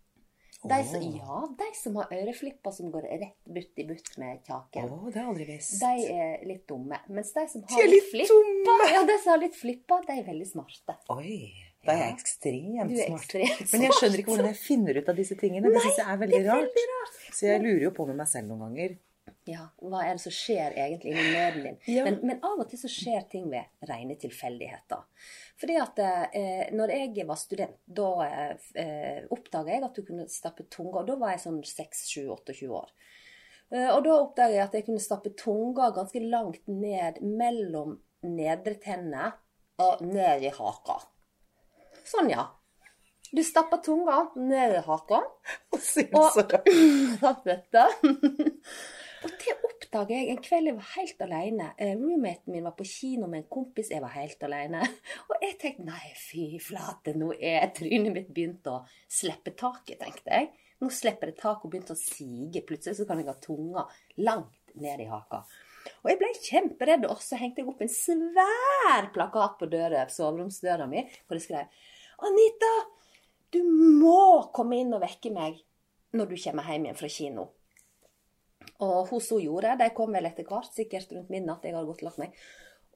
De som, ja, de som har øreflipper som går rett butt i butt med kjaken. Oh, det har jeg aldri visst. De er litt dumme. Mens de som har de litt flipper, ja, de som har litt flipper, de er veldig smarte. Oi, da er jeg ekstremt er smart. ekstremt Men jeg skjønner ikke hvordan jeg finner ut av disse tingene. Det syns jeg er veldig er rart. veldig rart. Så jeg lurer jo på med meg selv noen ganger. Ja, hva er det som skjer egentlig inni nøden din? Ja. Men, men av og til så skjer ting ved rene tilfeldigheter. Fordi at eh, når jeg var student, da eh, oppdaga jeg at du kunne stappe tunga. Og da var jeg sånn 6-7-28 år. Eh, og da oppdaga jeg at jeg kunne stappe tunga ganske langt ned mellom nedre tennene og ned i haka. Sånn, ja. Du stapper tunga ned i haka. Og dette. Og det oppdager jeg en kveld jeg var helt alene. Eh, Roommaten min var på kino med en kompis, jeg var helt alene. Og jeg tenkte nei, fy flate, nå er trynet mitt begynt å slippe taket, tenkte jeg. Nå slipper det taket og begynte å sige. Plutselig så kan jeg ha tunga langt ned i haka. Og jeg ble kjemperedd, og så hengte jeg opp en svær plakat på døra, soveromsdøra mi, hvor det skrev Anita, du må komme inn og vekke meg når du kommer hjem igjen fra kino. Og hun så gjorde, de kom vel etter hvert, sikkert rundt midnatt, jeg hadde gått og lagt meg,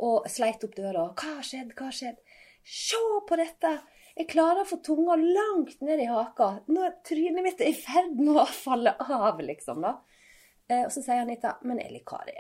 og sleit opp døra. Hva har skjedd, hva har skjedd? Se på dette! Jeg klarer å få tunga langt ned i haka. Nå er trynet mitt i ferd med å falle av, liksom, da. Eh, og så sier Anita, men Eli Kari,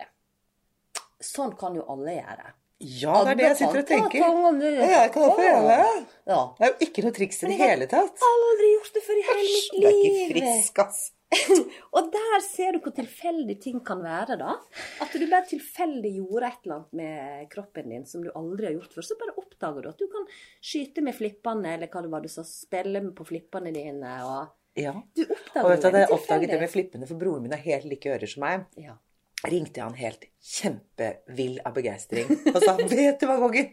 sånn kan jo alle gjøre. Ja, det er det jeg sitter og tenker. Ja, jeg kan få. Ja. Det er jo ikke noe triks i det hele tatt. jeg har. Aldri gjort det før i hele mitt liv. Du er ikke frisk, ass. Og der ser du hvor tilfeldig ting kan være, da. At du bare tilfeldig gjorde et eller annet med kroppen din som du aldri har gjort før. Så bare oppdager du at du kan skyte med flippene, eller hva det var du sa, spille på flippene dine. og Ja. Du oppdager Og vet du, at jeg oppdaget det med flippene, for broren min har helt like ører som meg, Ja. Ringte jeg han helt kjempevill av begeistring og sa Vet du hva, Goggen?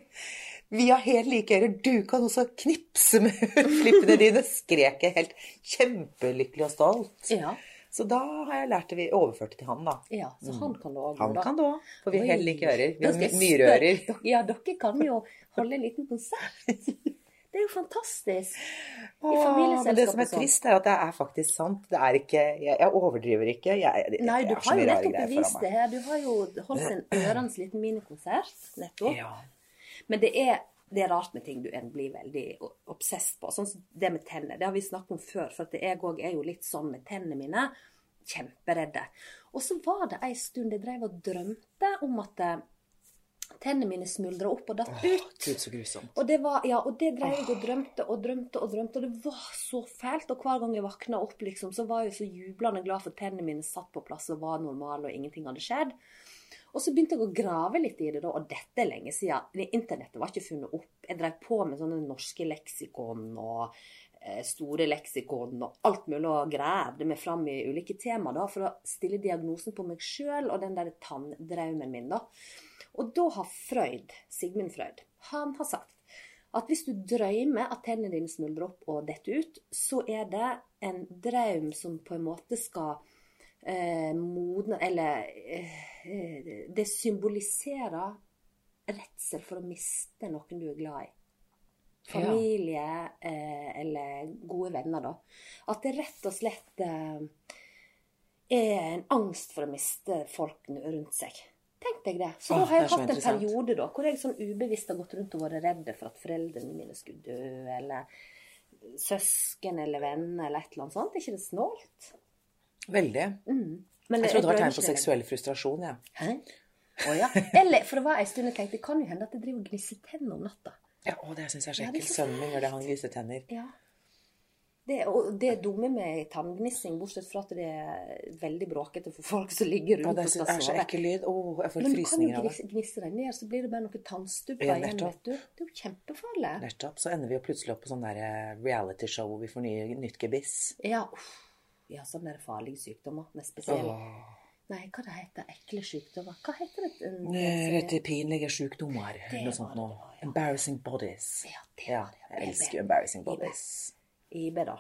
Vi har helt like ører. Du kan også knipse med flippene dine. Skrek jeg helt kjempelykkelig og stolt. Ja. Så da har jeg lært det vi overførte til han, da. ja, så han kan det òg. Han da. kan det òg, for vi har helt like ører. Vi har myreører. Ja, dere kan jo holde en liten konsert. Det er jo fantastisk. I familieselskapet men det som er sånn. trist, er at det er faktisk sant. Det er ikke Jeg, jeg overdriver ikke. Jeg, jeg, Nei, du har jo nettopp bevist det her. Du har jo holdt en ørende liten minikonsert nettopp. Ja. Men det er, det er rart med ting du blir veldig obsess på. Sånn som det med tenner. Det har vi snakket om før. For jeg òg er jo litt sånn med tennene mine. Kjemperedde. Og så var det ei stund jeg drev og drømte om at eh, tennene mine smuldra opp og datt ut. Gud, så grusomt. Og det, var, ja, og det drev jeg og drømte og drømte og drømte, og det var så fælt. Og hver gang jeg våkna opp, liksom, så var jeg så jublende glad for at tennene mine satt på plass og var normale, og ingenting hadde skjedd. Og så begynte jeg å grave litt i det, da, og dette er lenge siden. Internettet var ikke funnet opp. Jeg drev på med sånne norske leksikon og eh, store leksikon og alt mulig, og gravde meg fram i ulike tema da, for å stille diagnosen på meg sjøl og den der tanndrømmen min. da. Og da har Freud, Sigmund Freud, han har sagt at hvis du drømmer at tennene dine smuldrer opp og detter ut, så er det en drøm som på en måte skal eh, modne Eller eh, det symboliserer redsel for å miste noen du er glad i. Familie eh, eller gode venner, da. At det rett og slett eh, er en angst for å miste folk rundt seg. Tenk deg det. Så nå har jeg hatt en periode da, hvor jeg sånn ubevisst har gått rundt og vært redde for at foreldrene mine skulle dø, eller søsken eller venner eller et eller annet sånt. Er ikke det snålt? Veldig. Men Jeg trodde det var tegn på seksuell frustrasjon, jeg. Hæ? Oh, ja. Eller, for det var en stund jeg tenkte, det kan jo hende at jeg driver og gnisser tenner om natta. Ja, å, det syns jeg er så Ja, ekkelt. Sønnen min gjør det, han gliser tenner. Ja. Det, det dumme med tanngnissing, bortsett fra at det er veldig bråkete for folk som ligger Ja, rundt det og er så, er ekkel lyd. Å, jeg får Men du kan jo frysninger av det. gnisse, deg ned, så blir det bare noen tannstubber Ja, igjen, vet du. Det er jo kjempefarlig. Nettopp. Så ender vi jo plutselig opp på sånn der reality realityshow hvor vi får nye, nytt gebiss. Ja, uff. ja, sånne farlige sykdommer. Med spesielle Åh. Nei, hva det heter Ekle sykdommer. Hva heter det? Eh, er pinlige sykdommer. Det Noe sånt det ja. Embarrassing bodies. Ja, det var det. jeg elsker embarrassing IB. IB, da.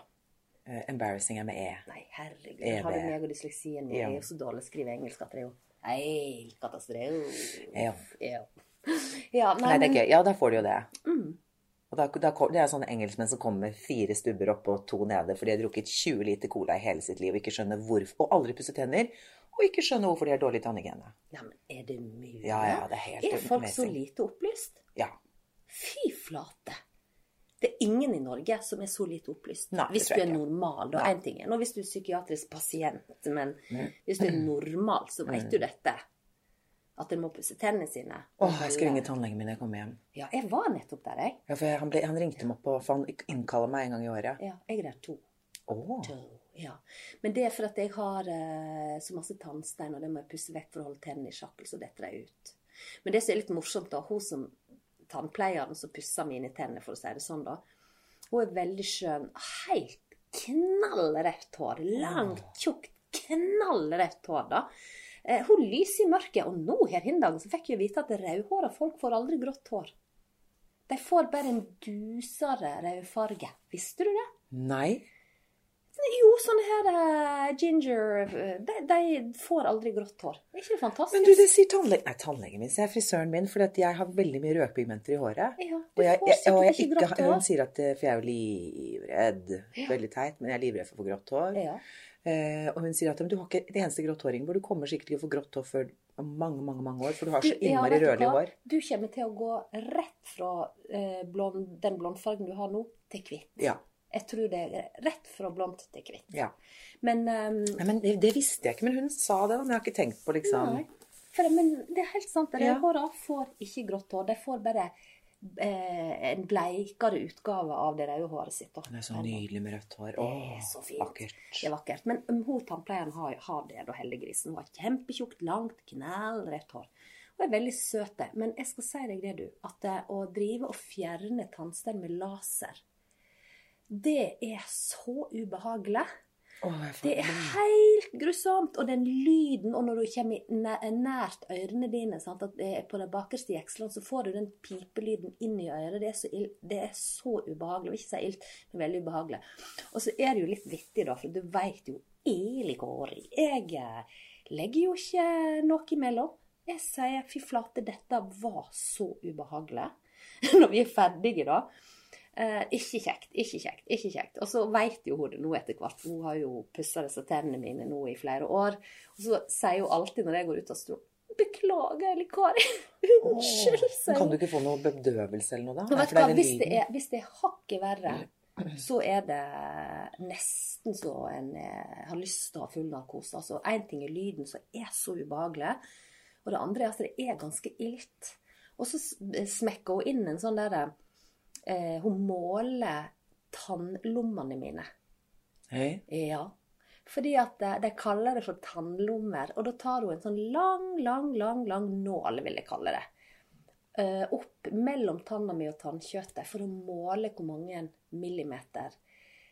Uh, embarrassing er med E. Nei, herregud. EB. Har du meg og dysleksien min? Ja. Jeg er jo så dårlig å skrive engelsk at det er jo helt katastrofe. Ja. Ja. ja nei, Nei, det er Mm. gøy. Ja, da får du jo det. Og da, da, det er sånne engelskmenn som kommer fire stubber oppe og to nede, for de har drukket 20 liter cola i hele sitt liv og ikke skjønner hvorfor, og aldri pusset tenner, og ikke skjønner hvorfor de har dårlig tannhygiene. Ja, men er det mulig? Ja, ja, det er helt Er folk så lite opplyst? Ja. Fy flate! Det er ingen i Norge som er så lite opplyst. Nei, hvis du er normal, da. Én ting er nå hvis du er psykiatrisk pasient, men Mm. hvis du er normal, så vet du dette. At en må pusse tennene sine. Åh, jeg skal ringe tannlegen min når jeg kommer hjem. Ja, jeg var nettopp der, jeg. Ja, for jeg, han, ble, han ringte meg opp, for han innkaller meg en gang i året. Ja, jeg er der to. Åh. To, ja. Men det er for at jeg har uh, så masse tannstein, og det må jeg pusse vekk for å holde tennene i sjakkel, så detter de ut. Men det som er litt morsomt, da, hun som tannpleieren som pusser mine tenner, for å si det sånn, da, hun er veldig skjønn. Helt knallrødt hår. Langt, tjukt, knallrødt hår, da. Eh, hun lyser i mørket, og nå her hin dagen så fikk jeg vite at rødhåra folk får aldri grått hår. De får bare en dusere rødfarge. Visste du det? Nei. Jo, sånne her eh, ginger eh, de, de får aldri grått hår. Er ikke det fantastisk? Men du, det sier tannlegen Nei, tannlegen min sier frisøren min, for jeg har veldig mye rødpigmenter i håret. Ja, Og jeg, jeg, og jeg ikke ikke, hun sier at eh, For jeg er jo livredd. Veldig teit, men jeg er livredd for å få grått hår. Ja. Eh, og hun sier at du har ikke det eneste grått hår, Ingeborg. Du kommer sikkert til å få grått hår før mange, mange mange år, for du har så ja, innmari vet rødlig hår. Du kommer til å gå rett fra eh, blond, den blondfargen du har nå, til hvitt. Ja. Jeg tror det er rett fra blomst til hvitt. ja. Men, um, ja, men det, det visste jeg ikke, men hun sa det, men jeg har ikke tenkt på liksom nei. For, men det er helt sant. Ja. Rødhåra får ikke grått hår. De får bare eh, en bleikere utgave av det røde håret sitt. Det er så nydelig med rødt hår. Det er så fint. vakkert. Det er vakkert. Men um, hun tannpleieren har, har det, da, heldiggrisen. Hun har kjempetjukt, langt, knallrødt hår. Hun er veldig søt. Men jeg skal si deg det, du, at eh, å drive og fjerne tannstein med laser Det er så ubehagelig. Oh, Det er helt grusomt. Og den lyden, og når du kommer nært ørene dine, sant? at det er på de bakerste jekslene, så får du den pipelyden inn i øret. Det er så, ill, det er så ubehagelig. Jeg vil ikke si ilt, men veldig ubehagelig. Og så er det jo litt vittig, da, for du veit jo Eli Kåri, jeg legger jo ikke noe imellom. Jeg sier fy flate, dette var så ubehagelig. Når vi er ferdige, da. Eh, ikke kjekt, ikke kjekt, ikke kjekt. Og så veit jo hun det nå etter hvert. Hun har jo pussa disse tennene mine nå i flere år. Og så sier hun alltid når jeg går ut av stolen Beklager, eller Kari. Unnskyld, sier Kan du ikke få noe bedøvelse eller noe, da? Vet hva, hvis det, er, hvis det er hakket verre, så er det nesten så en eh, har lyst til å ha full narkose. Altså, Én ting er lyden, som er så ubehagelig, og det andre er at det er ganske ilt. Og så smekker hun inn en sånn derre eh, Hun måler tannlommene mine. Hei. Ja. Fordi at de, de kaller det for tannlommer. Og da tar hun en sånn lang, lang, lang, lang nål, vil jeg kalle det. eh, opp mellom tanna mi og tannkjøttet for å måle hvor mange millimeter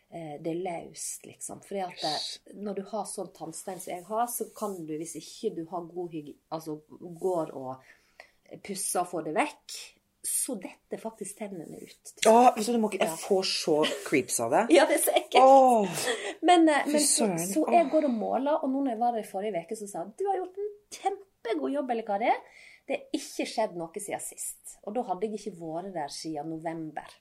eh, det er løst, liksom. Fordi at det, når du har sånn tannstein som jeg har, så kan du, hvis ikke du har god hygge, altså går og pusser og får det vekk, så detter faktisk tennene ut. Åh, så du må ikke Jeg får så creeps av det. Ja, det er så ekkelt. Åh. Men, eh, men så, så jeg går og måler, og nå når jeg var der i forrige uke, så sa han du har gjort en kjempegod jobb, eller hva det er. Det er ikke skjedd noe siden sist. Og da hadde jeg ikke vært der siden november.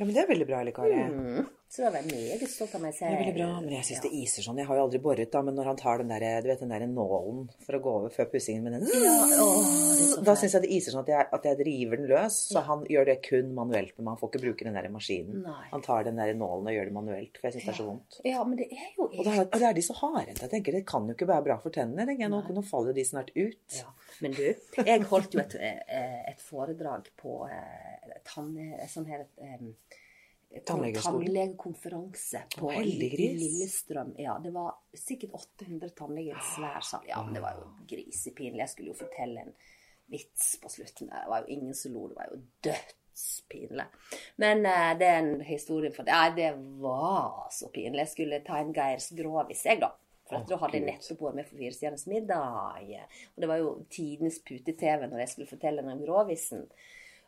Ja, men det er veldig bra, eller Kari. Mm. Så da var meget stolt av meg selv. Det er veldig bra, men jeg syns det iser sånn. Jeg har jo aldri boret, da, men når han tar den der, du vet, den der nålen for å gå over før pussingen med den Ja, så Da syns jeg det iser sånn at jeg, at jeg river den løs. Så han gjør det kun manuelt, men han får ikke bruke den der maskinen. Nei. Han tar den der nålen og gjør det manuelt, for jeg syns det er så vondt. Ja, men det er jo er, og det er de så hardhendte. Jeg tenker det kan jo ikke være bra for tennene. tenker jeg. Nå, nå faller jo de snart ut. Ja. Men du, jeg holdt jo et, eh, et foredrag på eh, tann, sånn her, eh, tannlegekonferanse på Lillestrøm. Ja, det var sikkert 800 tannleger i svær sal. Ja, men det var jo grisepinlig. Jeg skulle jo fortelle en vits på slutten. Det var jo ingen som lo. Det var jo dødspinlig. Men eh, den historien for det, Nei, det var så pinlig. Jeg skulle ta en Geirs Grovis, jeg, da. For at da hadde jeg nettopp vært med for Fire stjerners middag. Og det var jo tidenes pute-TV når jeg skulle fortelle den gråvisen.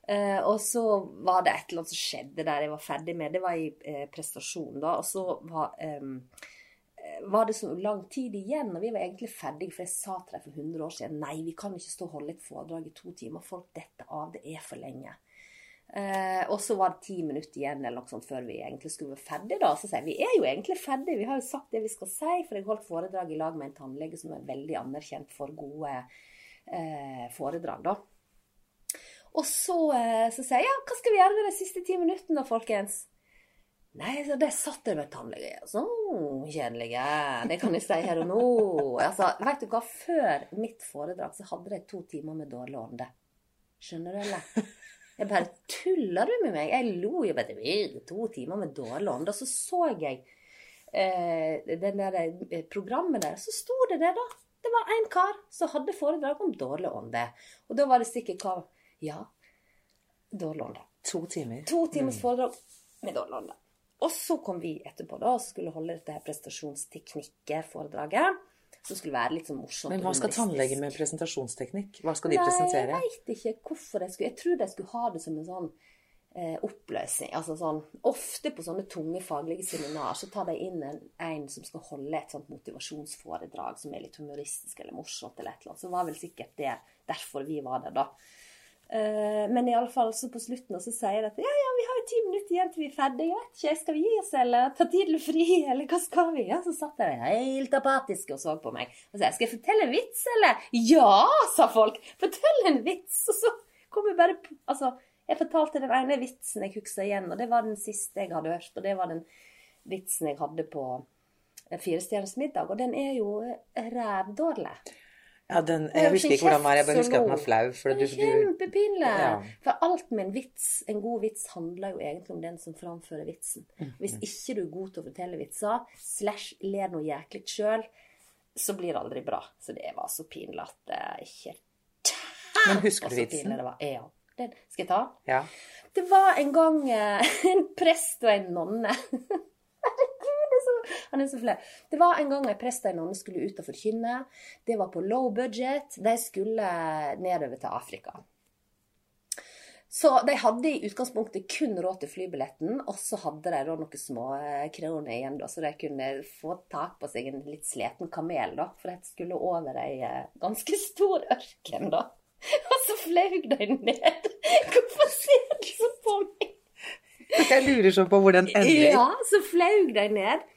Eh, og så var det et eller annet som skjedde der jeg var ferdig med. Det var i eh, prestasjon, da. Og så var, eh, var det så lang tid igjen, og vi var egentlig ferdige. For jeg sa til dem for 100 år siden nei, vi kan ikke stå og holde et foredrag i to timer. Folk detter av. Det er for lenge. Eh, og så var det ti minutter igjen eller noe sånt før vi egentlig skulle være ferdige. da. Så sier jeg vi er jo egentlig ferdige, vi har jo sagt det vi skal si. For jeg holdt foredrag i lag med en tannlege som er veldig anerkjent for gode eh, foredrag. da. Og så, eh, så sier jeg ja, hva skal vi gjøre med de siste ti minuttene da, folkens? Nei, så det satt jeg med tannlege. Så kjedelige. Det kan jeg si her og nå. Altså, vet du hva? Før mitt foredrag så hadde de to timer med dårlig ånde. Skjønner du, eller? Jeg bare Tuller du med meg? Jeg lo jo bare «Øh, To timer med dårlig ånde. Og så så jeg eh, den der eh, programmet der. Så sto det det, da. Det var en kar som hadde foredrag om dårlig ånde. Og da var det sikkert hva Ja, dårlig ånde. To timer. To timers foredrag med dårlig ånde. Og så kom vi etterpå da, og skulle holde dette her prestasjonsteknikker-foredraget. Som skulle være litt sånn morsomt. Men hva skal tannlege med presentasjonsteknikk? Hva skal de Nei, presentere? jeg veit ikke hvorfor de skulle Jeg tror de skulle ha det som en sånn eh, oppløsning. Altså sånn Ofte på sånne tunge faglige seminar så tar de inn en, en som skal holde et sånt motivasjonsforedrag som er litt humoristisk eller morsomt eller et eller annet. Så var vel sikkert det derfor vi var der, da. Eh, men i alle fall så på slutten så sier de at ja, ja, vi har jo ti minutter igjen til vi er ferdige. Jeg vet ikke, skal vi gi oss, eller ta tiden fri, eller hva skal vi? Ja, så satt de helt apatiske og så på meg. Og sa skal jeg fortelle en vits, eller? Ja, sa folk. Fortell en vits. Og så kom jeg bare på Altså, jeg fortalte den ene vitsen jeg husker igjen, og det var den siste jeg hadde hørt. Og det var den vitsen jeg hadde på eh, Fire stjerners middag, og den er jo eh, rævdårlig. Ja, den, jeg husker ikke hvordan den var, jeg bare husker at den var flau. For Det er du, kjempepinlig. Ja. For alt med en vits, en god vits, handler jo egentlig om den som framfører vitsen. Mm, Hvis ikke du er god til å fortelle vitser, slash ler noe jæklig sjøl, så blir det aldri bra. Så det var så pinlig at det ikke men husker du vitsen? det var. Ja. Den skal jeg ta. Ja. Det var en gang eh, en prest og en nonne. Herregud, det er så, han er så flau. Det var en gang en prest og en nonne skulle ut og forkynne. Det var på low budget. De skulle nedover til Afrika. Så de hadde i utgangspunktet kun råd til flybilletten, og så hadde de da noen små eh, kroner igjen, da, så de kunne få tak på seg en litt sliten kamel, da. For de skulle over ei eh, ganske stor ørken, da. Og så flaug de ned. Hvorfor ser du så på meg? Jeg lurer sånn på hvor den ender. Ja, så flaug de ned.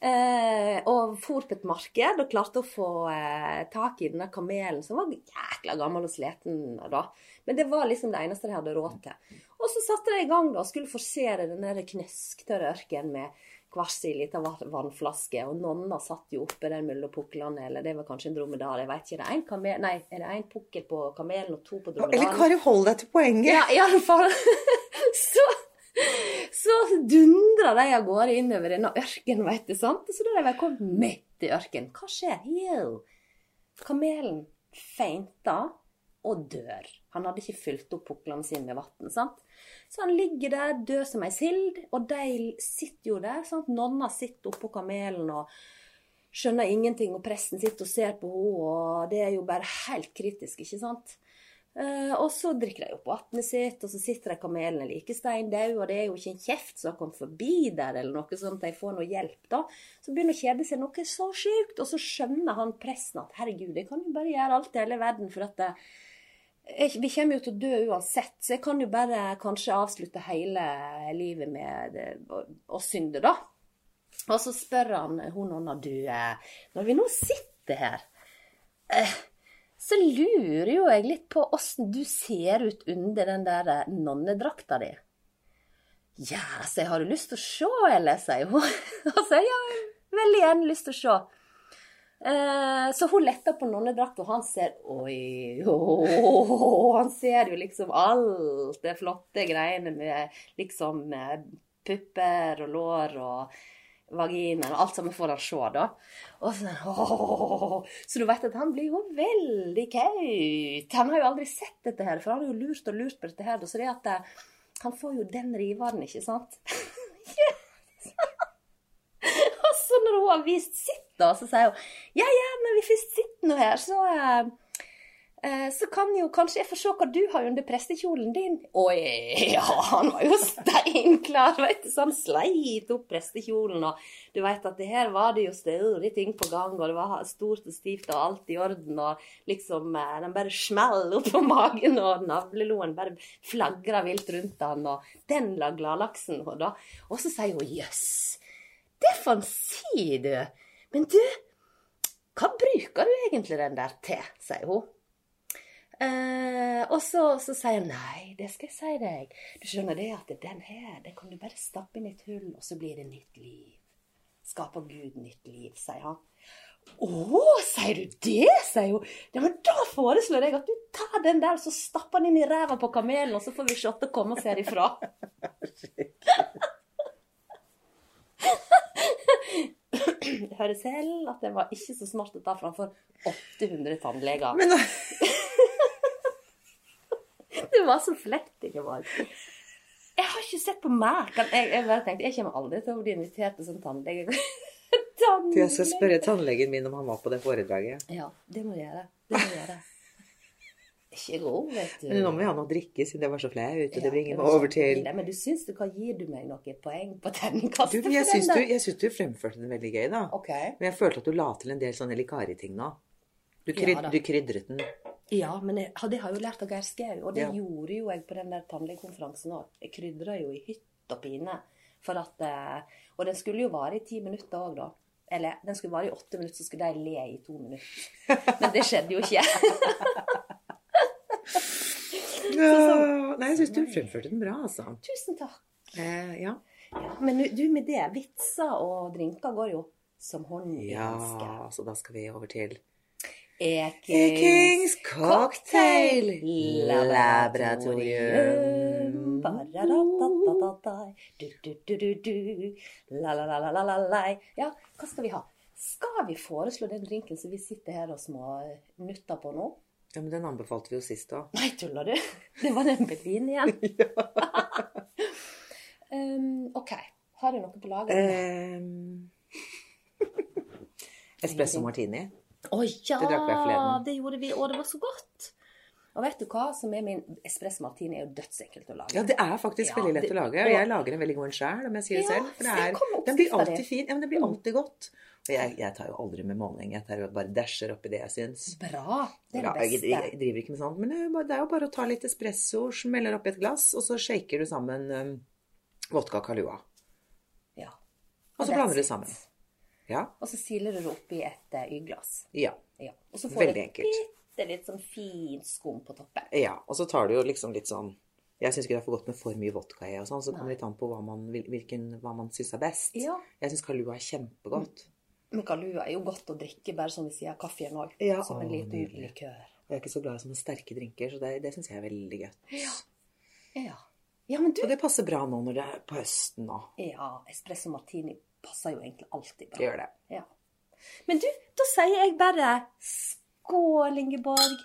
Eh, og for på et marked og klarte å få eh, tak i denne kamelen, som var jækla gammel og sliten da. Men det var liksom det eneste de hadde råd til. Og så satte de i gang da, og skulle forsere den knøsktørre ørkenen med hver sin liten vannflaske. Og nonna satt jo oppe der mellom puklene, eller det var kanskje en dromedar, jeg vet ikke. Det er en kamel, nei, er det en pukkel på kamelen og to på dromedaren? Eller? Kari, hold deg til poenget. Ja, i alle fall. Så, dundra de av gårde innover denne ørkenen, vet du. sant? Så da de var kommet midt i ørkenen, hva skjer? Jo, kamelen feinta og dør. Han hadde ikke fylt opp puklene sine med vann. sant? Så han ligger der død som ei sild, og de sitter jo der. sant? Nonna sitter oppå kamelen og skjønner ingenting, og presten sitter og ser på henne, og det er jo bare helt kritisk, ikke sant? Eh, og så drikker de opp vannet sitt, og så sitter de kamelene like steindaude, og det er jo ikke en kjeft som har kommet forbi der, eller noe sånt, de får noe hjelp, da. Så begynner å kjede seg noe så sjukt, og så skjønner han presten at herregud, jeg kan jo bare gjøre alt i hele verden, for at jeg, vi kommer jo til å dø uansett, så jeg kan jo bare kanskje avslutte hele livet med å, å synde, da. Og så spør han hun nonna, du, eh, når vi nå sitter her eh, så lurer jo jeg litt på åssen du ser ut under den der eh, nonnedrakta di. Ja, så jeg har du lyst til å se, eller, sier hun. Og så ja, veldig gjerne lyst til å se. Eh, så hun letter på nonnedrakta, og han ser Oi, åh, han ser jo liksom alt det flotte greiene med liksom eh, pupper og lår og vaginaen og alt sammen får han se, da. Og så, åh, så du vet at han blir jo veldig kaut. Han har jo aldri sett dette her, for han har jo lurt og lurt på dette her. Så det at eh, han får jo den riveren, ikke sant? Og så når hun har vist sitt, da, så sier hun ja, ja, men vi først sitter nå her, så eh, så kan jo kanskje jeg få se hva du har under prestekjolen din. Å ja, han var jo steinklar, vet du, så han sleit opp prestekjolen, og du vet at det her var det jo større ting på gang, og det var stort og stivt og alt i orden, og liksom eh, den bare smell opp på magen, og navleloen bare flagra vilt rundt han, og den la gladlaksen, og da. Og så sier hun jøss, det får han si, du. Men du, hva bruker du egentlig den der til, sier hun. Eh, og så, så sier han nei, det skal jeg si deg. Du skjønner det at den her, den kan du bare stappe inn i et hull, og så blir det nytt liv. Skaper Gud nytt liv, sier han. Å, sier du det? sier hun. Ja, men da foreslår jeg at du tar den der, og så stapper den inn i ræva på kamelen, og så får vi shotte komme oss herifra. Jeg hører selv at det var ikke så smart å ta framfor 800 tannleger. Men Det var så flektig var. Jeg har ikke sett på meg. Kan jeg, jeg bare tenkte, jeg kommer aldri til å bli invitert til sånn tannlege. du, jeg skal spørre tannlegen min om han var på det foredraget. Ja, det må du gjøre. Det må du gjøre. Ikke god, vet du. Men nå må jeg ha noe å drikke, siden det var så flaut. Og det bringer meg over til. Men du syns du kan gi du meg noen poeng på du, terningkastet men jeg syns den du, jeg syns du fremførte den veldig gøy, da. Okay. Men jeg følte at du la til en del sånne likari-ting nå. Du, kryd, ja, du krydret den. Ja, men jeg, det har jo lært av Geir Skau, og det Ja. gjorde jo jeg på den der tannlegekonferansen òg. Jeg krydra jo i hytt og pine. For at, eh, og den skulle jo vare i ti minutter òg, da. Eller den skulle vare i åtte minutter, så skulle de le i to minutter. Men det skjedde jo ikke. Ja, nei, jeg syns du fremførte den bra, altså. Tusen takk. Eh, ja. Ja, men du, med det, vitser og drinker går jo som hånd i hanske. ja, så da skal vi over til Ekings cocktail laboratorium. Ja, hva skal vi ha? Skal vi foreslå den drinken som vi sitter her og smånutter på nå? Ja, men den anbefalte vi jo sist òg. Nei, tuller du? Det var den med vin igjen. um, OK. Har du noe på lager? Um, espresso martini. Å ja! det drakk vi forleden. Det gjorde vi, og det var så godt. Og vet du hva som er min espresso martini? er jo dødsenkelt å lage. Ja, det er faktisk Ja, veldig lett det- å lage. Og jeg lager en veldig god en sjøl, om jeg sier det Ja, selv. For det er, den blir alltid fin. Ja, men det blir alltid godt. Og jeg, jeg tar jo aldri med måling. Jeg tar jo bare dasher oppi det jeg syns. Bra. Det er det jeg, beste. jeg driver ikke med sånt, men det er jo bare- å ta litt espresso, smeller oppi et glass, og så shaker du sammen um, vodka og Kalua. Ja. Og så blander du sammen. Ja. Og så siler du det oppi et eh, Y-glass. Ja. Ja. Og så får Veldig du enkelt. bitte litt sånn fint skum på toppen. ja. Og så tar du jo liksom litt sånn Jeg syns ikke det er for godt med for mye vodka i og sånn, så kommer det litt an på hva man, vil- hvilken, hva man syns er best. Ja. Jeg syns Kalua er kjempegodt. Men Kalua er jo godt å drikke bare som vi sier kaffen òg. Ja, som en liten likør. Jeg er ikke så glad i sånne sterke drinker, så det, det syns jeg er veldig godt. Ja. ja, men du Og det passer bra nå når det er på høsten nå. Ja, espresso martini passer jo egentlig alltid bra. Det gjør det. Ja. Men du, da sier jeg bare skål, Ingeborg.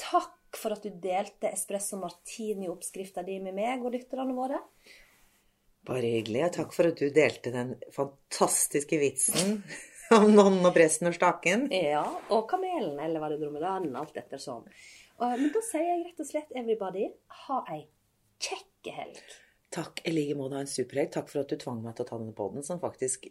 Takk for at du delte espresso martini-oppskrifta di med meg og lytterne våre. Bare hyggelig. Og takk for at du delte den fantastiske vitsen om nonnen og presten og staken. Ja, og kamelen, eller var det dromedaren, alt etter sånn. Men da sier jeg rett og slett everybody, ha ei kjekk helg. Takk i like måte. Ha en superhelg. Takk for at du tvang meg til å ta denne poden, som faktisk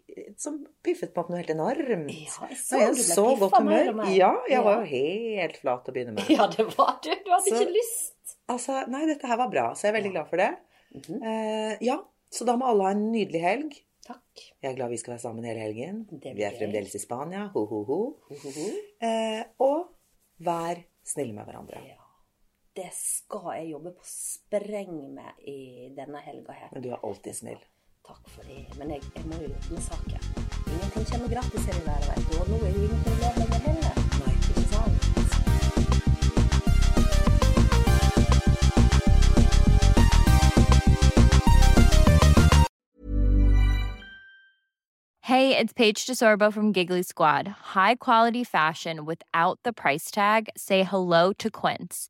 som piffet meg opp noe helt enormt. Ja, jeg så jeg så godt humør. Ja, jeg var jo helt flat å begynne med. Ja, det var du. Du hadde Så- ikke lyst. Altså, nei, dette her var bra, så jeg er veldig glad for det. Mhm. eh, ja, så da må alle ha en nydelig helg. Takk. Jeg er glad vi skal være sammen hele helgen. Vi er fremdeles i Spania. Ho, ho, ho. Ho, ho, ho. Eh, og vær snille med hverandre. Ja. Det skal jeg jobbe på spreng med i denne helga her. Men du er alltid snill. Takk for det. Men jeg, jeg må jo med saken. Ingenting kommer gratis her i verden, vet du. Og nå er jo ingenting lov lenger heller. Nei. Ikke sant? Hey, it's Paige DeSorbo from Giggly Squad. High quality fashion without the price tag. Say hello to Quince.